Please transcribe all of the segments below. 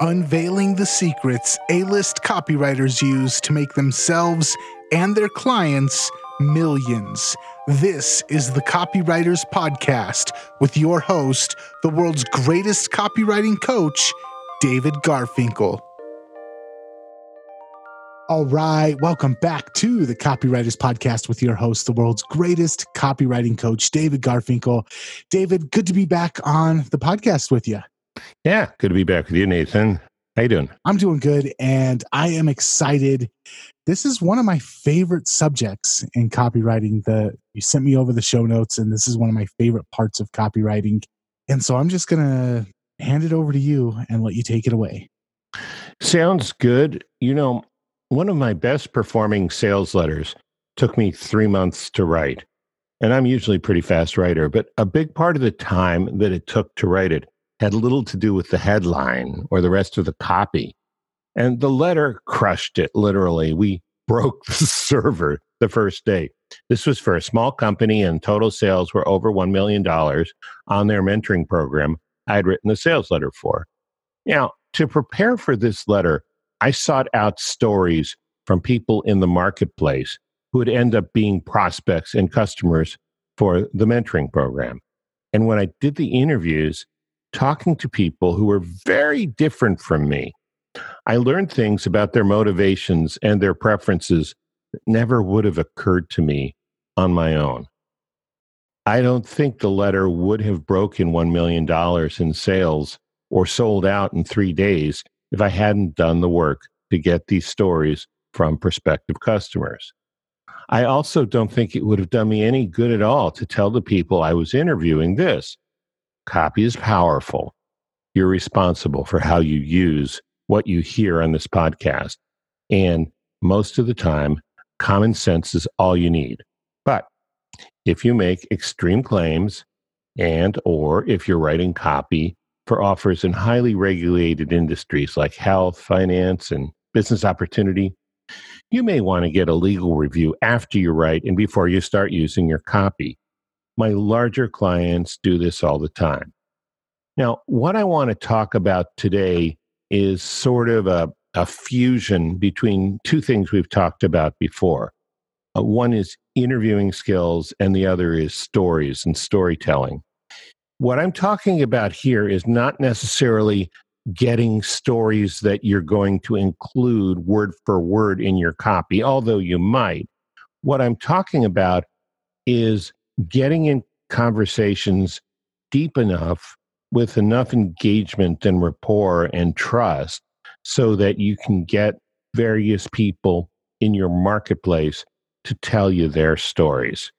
unveiling the secrets A list copywriters use to make themselves and their clients millions. This is the Copywriters Podcast with your host, the world's greatest copywriting coach, David Garfinkel. All right, welcome back to the Copywriters Podcast with your host, the world's greatest copywriting coach, David Garfinkel. David, good to be back on the podcast with you. Yeah, good to be back with you, Nathan. How you doing? I'm doing good, and I am excited. This is one of my favorite subjects in copywriting. The you sent me over the show notes, and this is one of my favorite parts of copywriting. And so I'm just gonna hand it over to you and let you take it away. Sounds good. You know, one of my best performing sales letters took me three months to write. And I'm usually a pretty fast writer, but a big part of the time that it took to write it had little to do with the headline or the rest of the copy. And the letter crushed it, literally. We broke the server the first day. This was for a small company, and total sales were over $1 million on their mentoring program I had written the sales letter for. Now, to prepare for this letter, I sought out stories from people in the marketplace who would end up being prospects and customers for the mentoring program. And when I did the interviews, talking to people who were very different from me, I learned things about their motivations and their preferences that never would have occurred to me on my own. I don't think the letter would have broken $1 million in sales or sold out in three days if I hadn't done the work to get these stories from prospective customers. I also don't think it would have done me any good at all to tell the people I was interviewing this Copy is powerful. You're responsible for how you use what you hear on this podcast. And most of the time, common sense is all you need. But if you make extreme claims and or if you're writing copy for offers in highly regulated industries like health, finance, and business opportunity, you may want to get a legal review after you write and before you start using your copy. My larger clients do this all the time. Now, what I want to talk about today is sort of a, a fusion between two things we've talked about before. Uh, one is interviewing skills, and the other is stories and storytelling. What I'm talking about here is not necessarily getting stories that you're going to include word for word in your copy, although you might. What I'm talking about is getting in conversations deep enough with enough engagement and rapport and trust so that you can get various people in your marketplace to tell you their stories.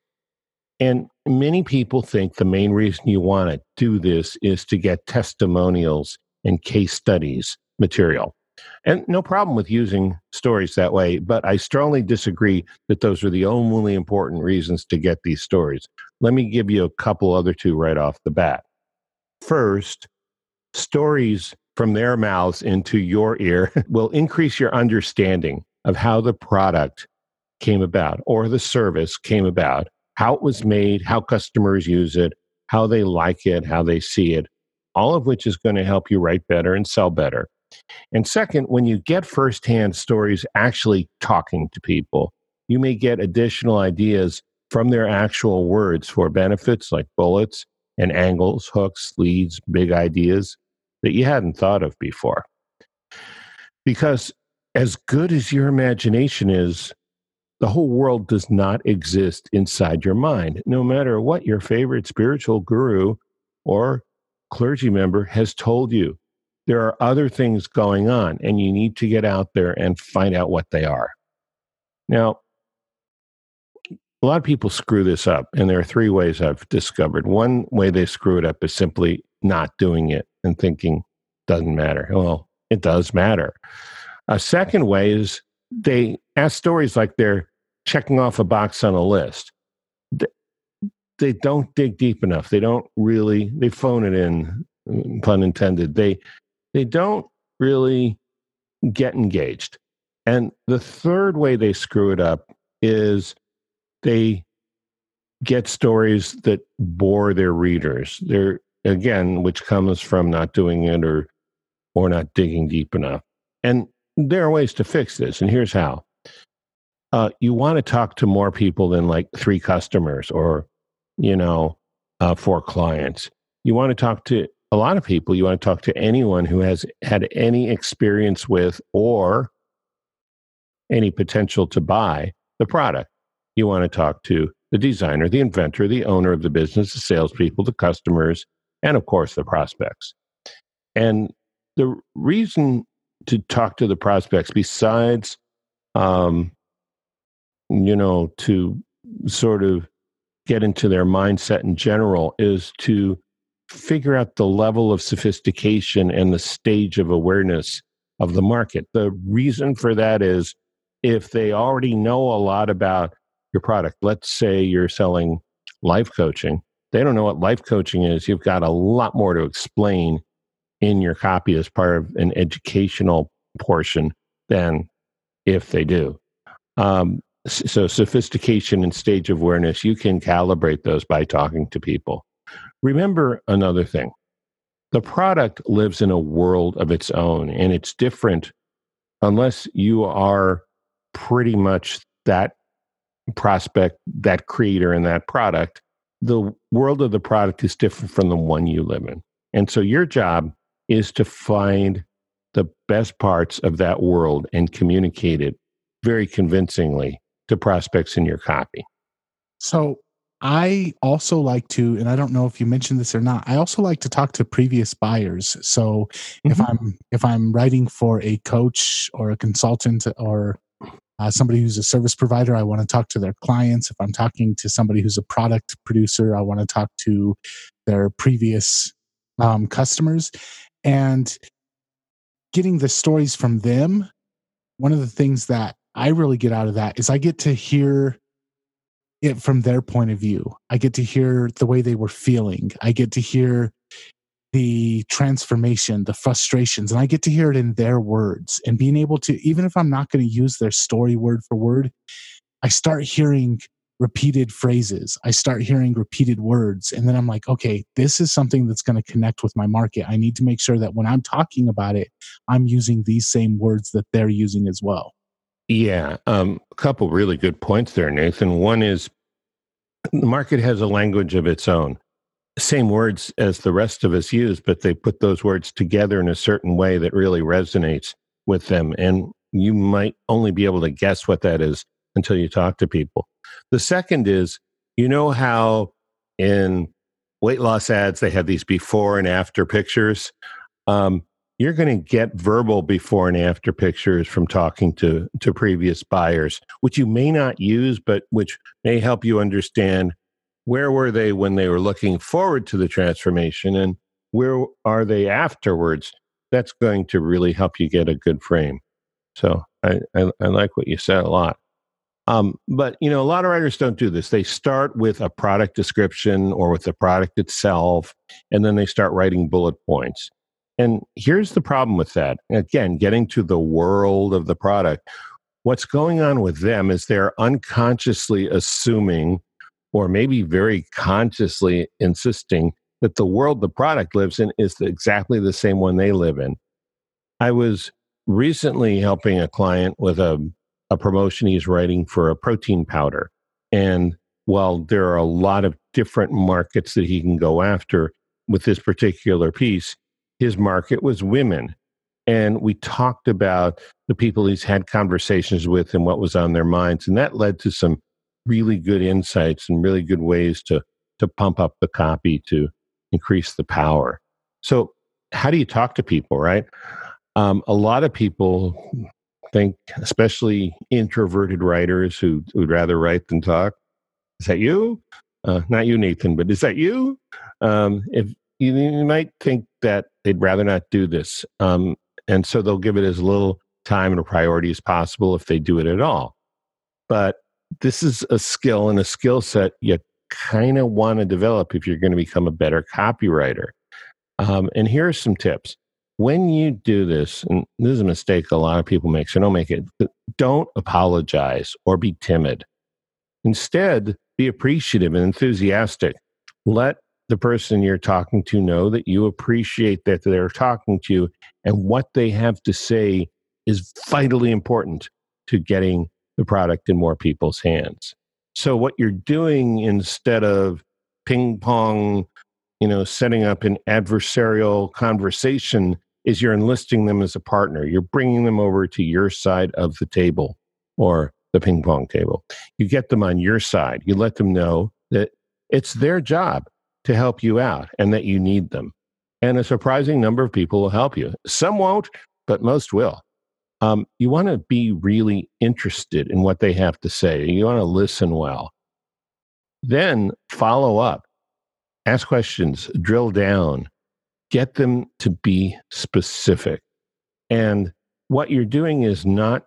And many people think the main reason you want to do this is to get testimonials and case studies material. And no problem with using stories that way, but I strongly disagree that those are the only important reasons to get these stories. Let me give you a couple other two right off the bat. First, stories from their mouths into your ear will increase your understanding of how the product came about or the service came about, how it was made, how customers use it, how they like it, how they see it, all of which is going to help you write better and sell better. And second, when you get firsthand stories actually talking to people, you may get additional ideas from their actual words for benefits like bullets and angles, hooks, leads, big ideas that you hadn't thought of before. Because as good as your imagination is, the whole world does not exist inside your mind, no matter what your favorite spiritual guru or clergy member has told you. There are other things going on, and you need to get out there and find out what they are. Now, a lot of people screw this up, and there are three ways I've discovered. One way they screw it up is simply not doing it and thinking doesn't matter. Well, it does matter. A second way is they ask stories like they're checking off a box on a list. They don't dig deep enough. They don't really. They phone it in, pun intended. They they don't really get engaged. And the third way they screw it up is they get stories that bore their readers. They're again, which comes from not doing it or or not digging deep enough. And there are ways to fix this. And here's how uh, you want to talk to more people than like three customers or, you know, uh, four clients. You want to talk to a lot of people. You want to talk to anyone who has had any experience with or any potential to buy the product. You want to talk to the designer, the inventor, the owner of the business, the salespeople, the customers, and of course the prospects. And the reason to talk to the prospects, besides, um, you know, to sort of get into their mindset in general, is to figure out the level of sophistication and the stage of awareness of the market. The reason for that is if they already know a lot about your product, let's say you're selling life coaching, they don't know what life coaching is. You've got a lot more to explain in your copy as part of an educational portion than if they do. Um, so, sophistication and stage of awareness, you can calibrate those by talking to people. Remember another thing the product lives in a world of its own, and it's different unless you are pretty much that prospect, that creator, and that product. The world of the product is different from the one you live in. And so, your job is to find the best parts of that world and communicate it very convincingly to prospects in your copy. So I also like to, and I don't know if you mentioned this or not, I also like to talk to previous buyers. So mm-hmm. if I'm if I'm writing for a coach or a consultant or uh, somebody who's a service provider, I want to talk to their clients. If I'm talking to somebody who's a product producer, I want to talk to their previous um, customers and getting the stories from them one of the things that i really get out of that is i get to hear it from their point of view i get to hear the way they were feeling i get to hear the transformation the frustrations and i get to hear it in their words and being able to even if i'm not going to use their story word for word i start hearing repeated phrases. I start hearing repeated words. And then I'm like, okay, this is something that's going to connect with my market. I need to make sure that when I'm talking about it, I'm using these same words that they're using as well. Yeah. Um, a couple really good points there, Nathan. One is the market has a language of its own. Same words as the rest of us use, but they put those words together in a certain way that really resonates with them. And you might only be able to guess what that is until you talk to people. The second is, you know how in weight loss ads they have these before and after pictures. Um, you're going to get verbal before and after pictures from talking to to previous buyers, which you may not use, but which may help you understand where were they when they were looking forward to the transformation and where are they afterwards. That's going to really help you get a good frame. So I, I, I like what you said a lot. Um, but you know, a lot of writers don't do this. They start with a product description or with the product itself, and then they start writing bullet points. And here's the problem with that. Again, getting to the world of the product. What's going on with them is they're unconsciously assuming, or maybe very consciously insisting, that the world the product lives in is exactly the same one they live in. I was recently helping a client with a a promotion he's writing for a protein powder. And while there are a lot of different markets that he can go after with this particular piece, his market was women. And we talked about the people he's had conversations with and what was on their minds. And that led to some really good insights and really good ways to, to pump up the copy to increase the power. So, how do you talk to people, right? Um, a lot of people think, especially introverted writers who would rather write than talk. Is that you? Uh, not you, Nathan, but is that you? Um, if you, you, might think that they'd rather not do this, um, and so they'll give it as little time and a priority as possible if they do it at all. But this is a skill and a skill set you kind of want to develop if you're going to become a better copywriter. Um, and here are some tips when you do this, and this is a mistake a lot of people make, so don't make it, don't apologize or be timid. Instead, be appreciative and enthusiastic. Let the person you're talking to know that you appreciate that they're talking to you and what they have to say is vitally important to getting the product in more people's hands. So what you're doing instead of ping pong, you know, setting up an adversarial conversation is you're enlisting them as a partner. You're bringing them over to your side of the table or the ping pong table. You get them on your side. You let them know that it's their job to help you out and that you need them. And a surprising number of people will help you. Some won't, but most will. Um, you want to be really interested in what they have to say. You want to listen well. Then follow up, ask questions, drill down, get them to be specific. And what you're doing is not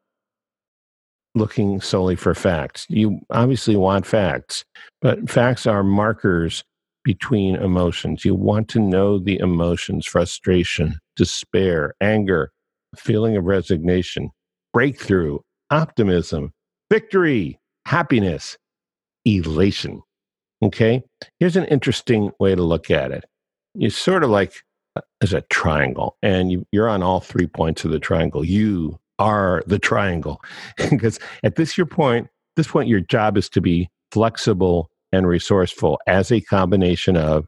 looking solely for facts. You obviously want facts, but facts are markers between emotions. You want to know the emotions frustration, despair, anger, feeling of resignation, breakthrough, optimism, victory, happiness, elation. Okay? Here's an interesting way to look at it. It's sort of like uh, as a triangle, and you, you're on all three points of the triangle. You are the triangle. because at this your point, this point, your job is to be flexible and resourceful as a combination of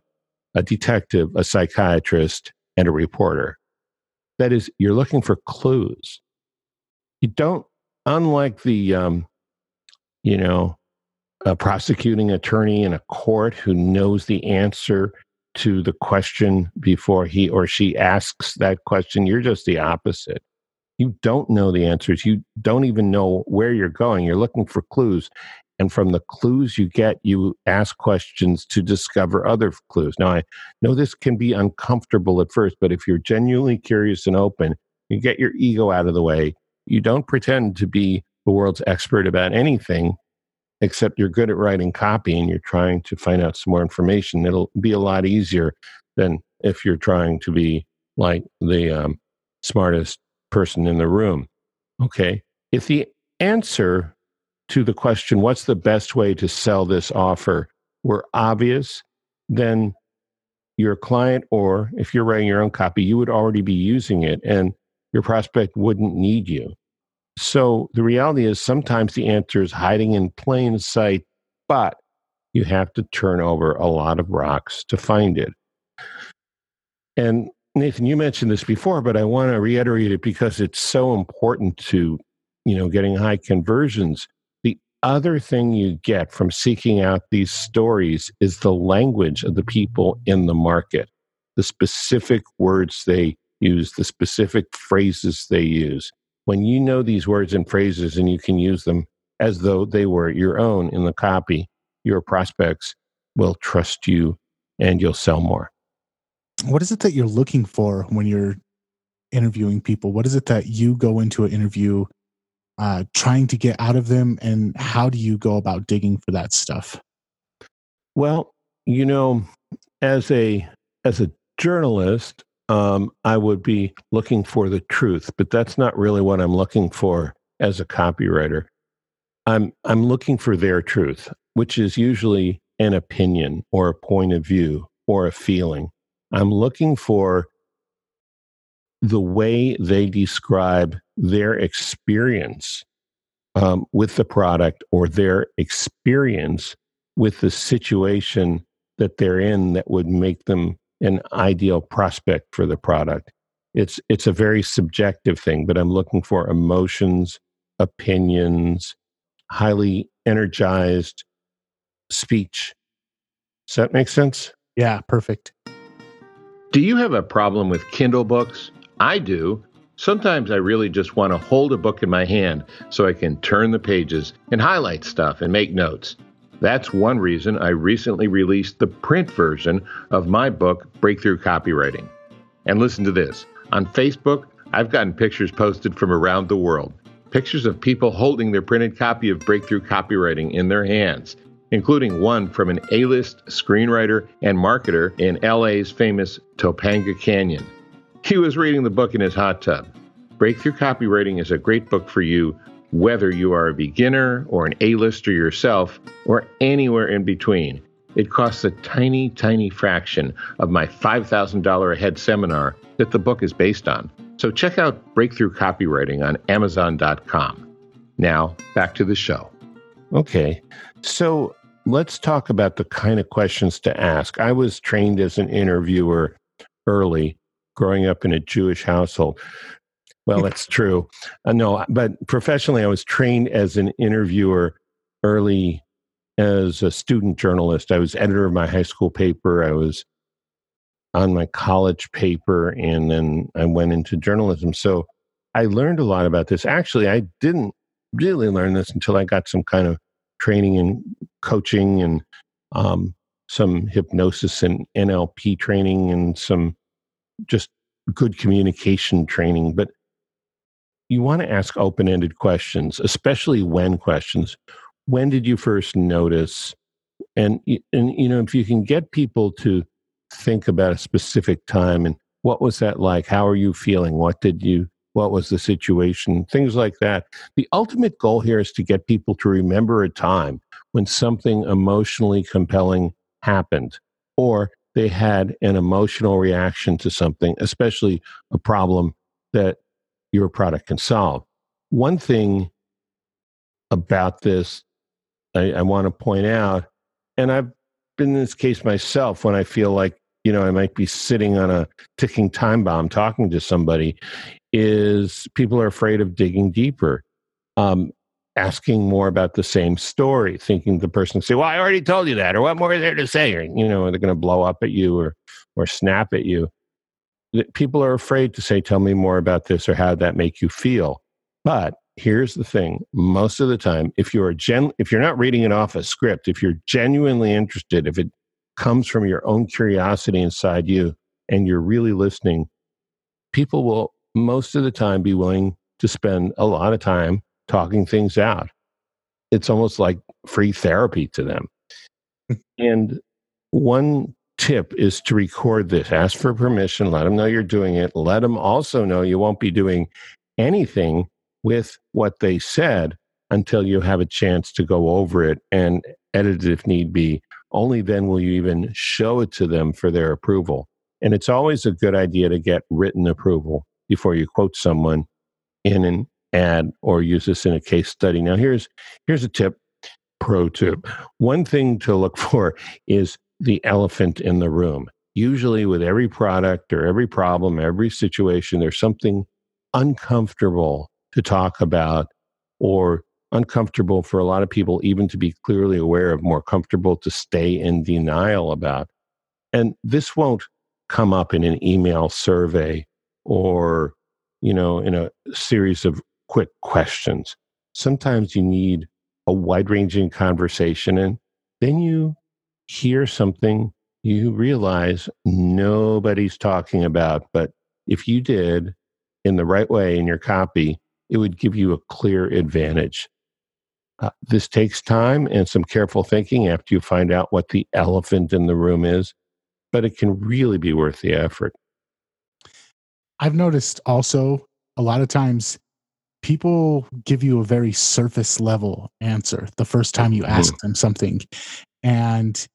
a detective, a psychiatrist, and a reporter. That is, you're looking for clues. You don't, unlike the, um, you know, a prosecuting attorney in a court who knows the answer to the question before he or she asks that question, you're just the opposite. You don't know the answers. You don't even know where you're going. You're looking for clues. And from the clues you get, you ask questions to discover other clues. Now, I know this can be uncomfortable at first, but if you're genuinely curious and open, you get your ego out of the way. You don't pretend to be the world's expert about anything, except you're good at writing copy and you're trying to find out some more information. It'll be a lot easier than if you're trying to be like the um, smartest person in the room. Okay. If the answer to the question, what's the best way to sell this offer, were obvious, then your client, or if you're writing your own copy, you would already be using it and your prospect wouldn't need you. So the reality is sometimes the answer is hiding in plain sight, but you have to turn over a lot of rocks to find it. And Nathan, you mentioned this before, but I want to reiterate it because it's so important to, you know, getting high conversions. The other thing you get from seeking out these stories is the language of the people in the market, the specific words they use, the specific phrases they use. When you know these words and phrases and you can use them as though they were your own in the copy, your prospects will trust you and you'll sell more what is it that you're looking for when you're interviewing people? What is it that you go into an interview uh, trying to get out of them, and how do you go about digging for that stuff? Well, you know, as a as a journalist, um, I would be looking for the truth, but that's not really what I'm looking for as a copywriter. I'm I'm looking for their truth, which is usually an opinion or a point of view or a feeling. I'm looking for the way they describe their experience um, with the product or their experience with the situation that they're in that would make them an ideal prospect for the product. It's it's a very subjective thing, but I'm looking for emotions, opinions, highly energized speech. Does that make sense? Yeah, perfect. Do you have a problem with Kindle books? I do. Sometimes I really just want to hold a book in my hand so I can turn the pages and highlight stuff and make notes. That's one reason I recently released the print version of my book, Breakthrough Copywriting. And listen to this on Facebook, I've gotten pictures posted from around the world. Pictures of people holding their printed copy of Breakthrough Copywriting in their hands including one from an A list screenwriter and marketer in LA's famous Topanga Canyon. He was reading the book in his hot tub. Breakthrough Copywriting is a great book for you, whether you are a beginner or an A lister yourself, or anywhere in between. It costs a tiny, tiny fraction of my $5,000 a head seminar that the book is based on. So check out Breakthrough Copywriting on Amazon.com. Now, back to the show. Okay. So let's talk about the kind of questions to ask. I was trained as an interviewer early, growing up in a Jewish household. Well, that's true. Uh, no, but professionally, I was trained as an interviewer early as a student journalist. I was editor of my high school paper. I was on my college paper, and then I went into journalism. So I learned a lot about this. Actually, I didn't really learn this until I got some kind of training and coaching and um, some hypnosis and NLP training and some just good communication training. But you want to ask open ended questions, especially when questions. When did you first notice? And, and, you know, if you can get people to think about a specific time and what was that like? How are you feeling? What did you, what was the situation? Things like that. The ultimate goal here is to get people to remember a time when something emotionally compelling happened or they had an emotional reaction to something, especially a problem that your product can solve. One thing about this I, I want to point out, and I've been in this case myself when I feel like, you know, I might be sitting on a ticking time bomb talking to somebody, is people are afraid of digging deeper. Um, asking more about the same story, thinking the person say, "Well, I already told you that," or "What more is there to say?" Or you know, they're going to blow up at you or or snap at you people are afraid to say, tell me more about this or how did that make you feel. But here's the thing most of the time, if you're, gen- if you're not reading it off a script, if you're genuinely interested, if it comes from your own curiosity inside you and you're really listening, people will most of the time be willing to spend a lot of time talking things out. It's almost like free therapy to them. and one tip is to record this. Ask for permission. Let them know you're doing it. Let them also know you won't be doing anything with what they said until you have a chance to go over it and edit it if need be. Only then will you even show it to them for their approval. And it's always a good idea to get written approval before you quote someone in an ad or use this in a case study. Now here's here's a tip, pro tip. One thing to look for is the elephant in the room. Usually, with every product or every problem, every situation, there's something uncomfortable to talk about or uncomfortable for a lot of people, even to be clearly aware of, more comfortable to stay in denial about. And this won't come up in an email survey or, you know, in a series of quick questions. Sometimes you need a wide ranging conversation and then you hear something you realize nobody's talking about. But if you did in the right way in your copy, it would give you a clear advantage. Uh, this takes time and some careful thinking after you find out what the elephant in the room is, but it can really be worth the effort. I've noticed also a lot of times people give you a very surface level answer the first time you ask mm-hmm. them something. And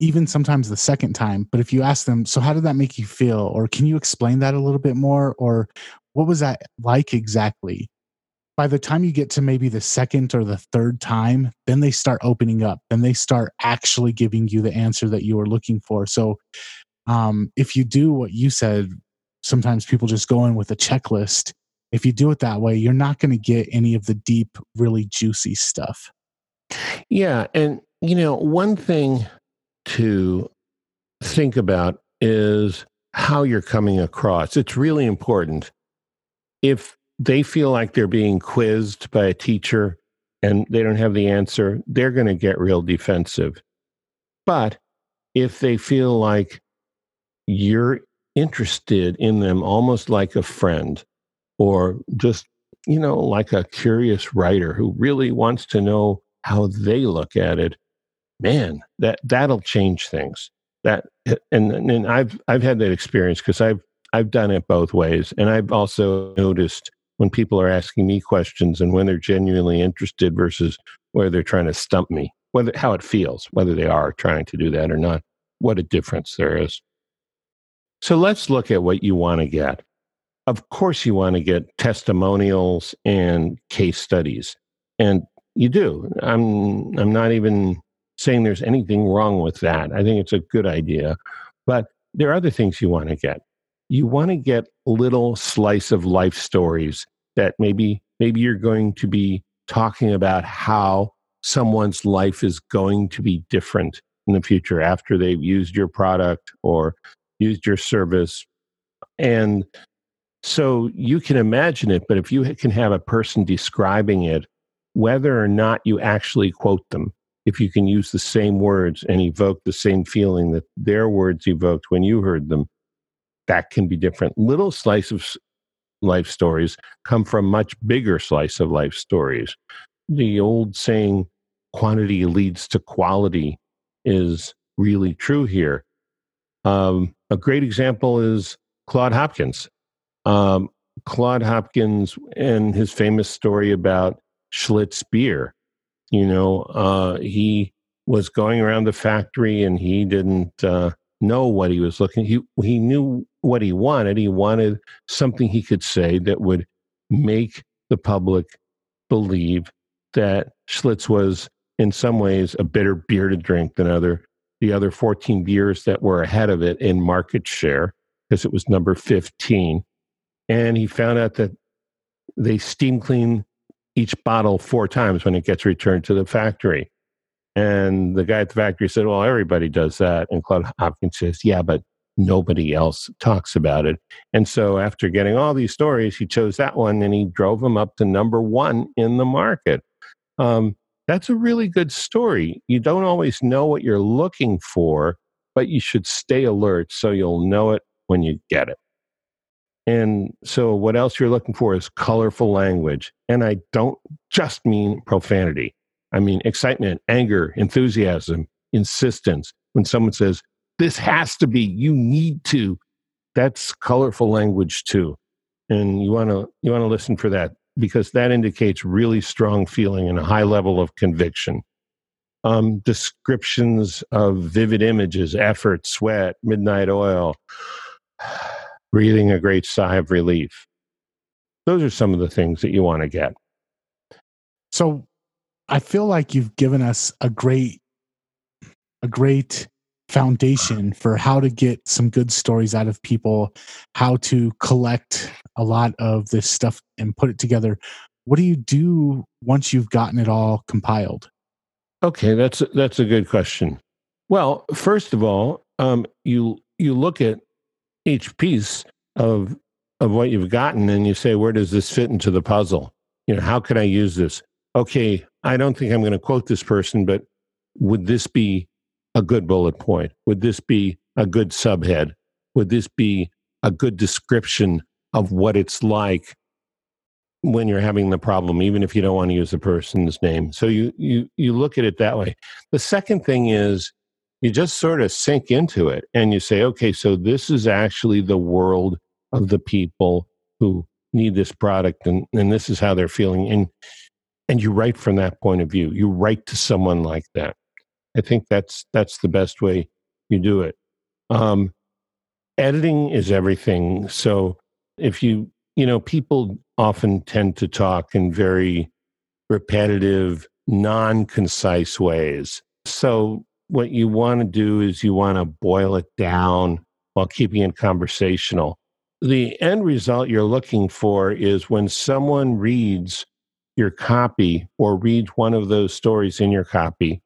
even sometimes the second time. But if you ask them, so how did that make you feel? Or can you explain that a little bit more? Or what was that like exactly? By the time you get to maybe the second or the third time, then they start opening up. Then they start actually giving you the answer that you were looking for. So um, if you do what you said, sometimes people just go in with a checklist. If you do it that way, you're not going to get any of the deep, really juicy stuff. Yeah. And, you know, one thing to think about is how you're coming across. It's really important. If they feel like they're being quizzed by a teacher and they don't have the answer, they're going to get real defensive. But if they feel like you're interested in them almost like a friend or just, you know, like a curious writer who really wants to know how they look at it, man, that that'll change things. That eh, and and I've I've had that experience because I've I've done it both ways, and I've also noticed when people are asking me questions and when they're genuinely interested versus where they're trying to stump me. whether how it feels, whether they are trying to do that or not, what a difference there is. So let's look at what you want to get. Of course, you want to get testimonials and case studies, and you do. I'm I'm not even saying there's anything wrong with that. I think it's a good idea, but there are other things you want to get. You want to get little slice of life stories that maybe maybe you're going to be talking about how someone's life is going to be different in the future after they've used your product or used your service. And so you can imagine it, but if you can have a person describing it, whether or not you actually quote them, if you can use the same words and evoke the same feeling that their words evoked when you heard them, that can be different. Little slice of life stories come from much bigger slice of life stories. The old saying, quantity leads to quality, is really true here. Um, a great example is Claude Hopkins. Um, Claude Hopkins and his famous story about Schlitz beer. You know, uh, he was going around the factory and he didn't uh, know what he was looking. He he knew what he wanted. He wanted something he could say that would make the public believe that Schlitz was in some ways a better beer to drink than other the other 14 beers that were ahead of it in market share because it was number 15 and he found out that they steam clean each bottle four times when it gets returned to the factory and the guy at the factory said well everybody does that and claude hopkins says yeah but nobody else talks about it and so after getting all these stories he chose that one and he drove them up to number one in the market um, that's a really good story. You don't always know what you're looking for, but you should stay alert so you'll know it when you get it. And so, what else you're looking for is colorful language. And I don't just mean profanity, I mean excitement, anger, enthusiasm, insistence. When someone says, This has to be, you need to, that's colorful language too. And you want to you want to listen for that because that indicates really strong feeling and a high level of conviction. Um, descriptions of vivid images, effort, sweat, midnight oil, breathing a great sigh of relief. Those are some of the things that you want to get. So I feel like you've given us a great, a great foundation for how to get some good stories out of people, how to collect a lot of this stuff and put it together. What do you do once you've gotten it all compiled? Okay, that's that's a good question. Well, first of all, um, you you look at each piece of of what you've gotten and you say, where does this fit into the puzzle? You know, how can I use this? Okay, I don't think I'm going to quote this person, but would this be a good bullet point? Would this be a good subhead? Would this be a good description of what it's like when you're having the problem, even if you don't want to use the person's name? So you you you look at it that way. The second thing is you just sort of sink into it and you say, okay, so this is actually the world of the people who need this product and, and this is how they're feeling. And and you write from that point of view. You write to someone like that. I think that's that's the best way you do it. Um, editing is everything. So if you you know people often tend to talk in very repetitive, non-concise ways. So what you want to do is you want to boil it down while keeping it conversational. The end result you're looking for is when someone reads your copy or reads one of those stories in your copy,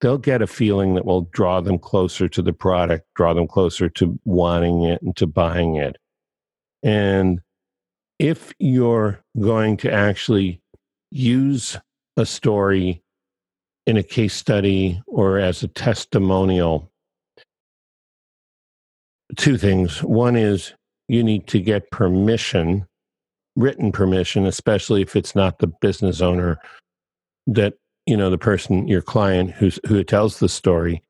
they'll get a feeling that will draw them closer to the product, draw them closer to wanting it and to buying it. And if you're going to actually use a story in a case study or as a testimonial, two things. One is you need to get permission, written permission, especially if it's not the business owner that you know the person your client who's who tells the story.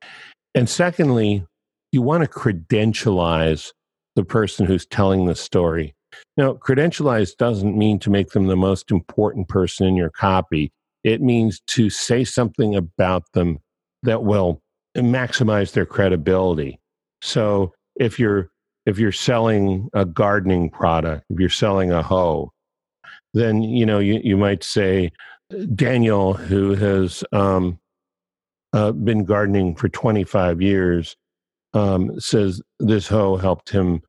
And secondly you want to credentialize the person who's telling the story. Now credentialize doesn't mean to make them the most important person in your copy it means to say something about them that will maximize their credibility. So if you're if you're selling a gardening product, if you're selling a hoe, then you know you, you might say Daniel, who has um, uh, been gardening for 25 years, um, says this hoe helped him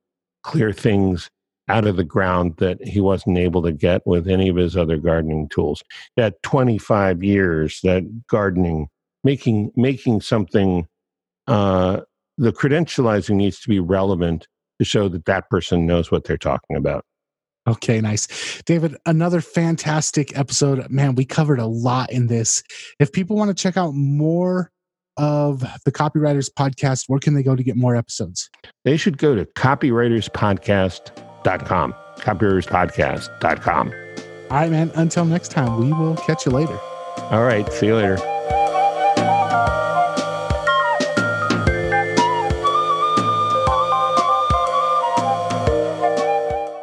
clear things out of the ground that he wasn't able to get with any of his other gardening tools. That 25 years, that gardening, making making something, uh, the credentializing needs to be relevant to show that that person knows what they're talking about. Okay, nice. David, another fantastic episode. Man, we covered a lot in this. If people want to check out more of the Copywriters Podcast, where can they go to get more episodes? They should go to copywriterspodcast.com. Copywriterspodcast.com. All right, man. Until next time, we will catch you later. All right. See you later.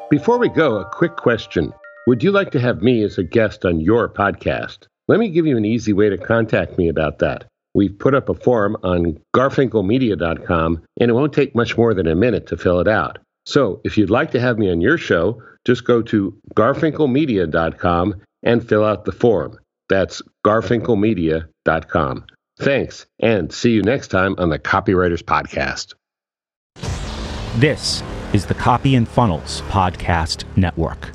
Before we go, a quick question. Would you like to have me as a guest on your podcast? Let me give you an easy way to contact me about that. We've put up a form on garfinkelmedia.com, and it won't take much more than a minute to fill it out. So if you'd like to have me on your show, just go to garfinkelmedia.com and fill out the form. That's garfinkelmedia.com. Thanks, and see you next time on the Copywriters Podcast. This is the Copy and Funnels Podcast Network.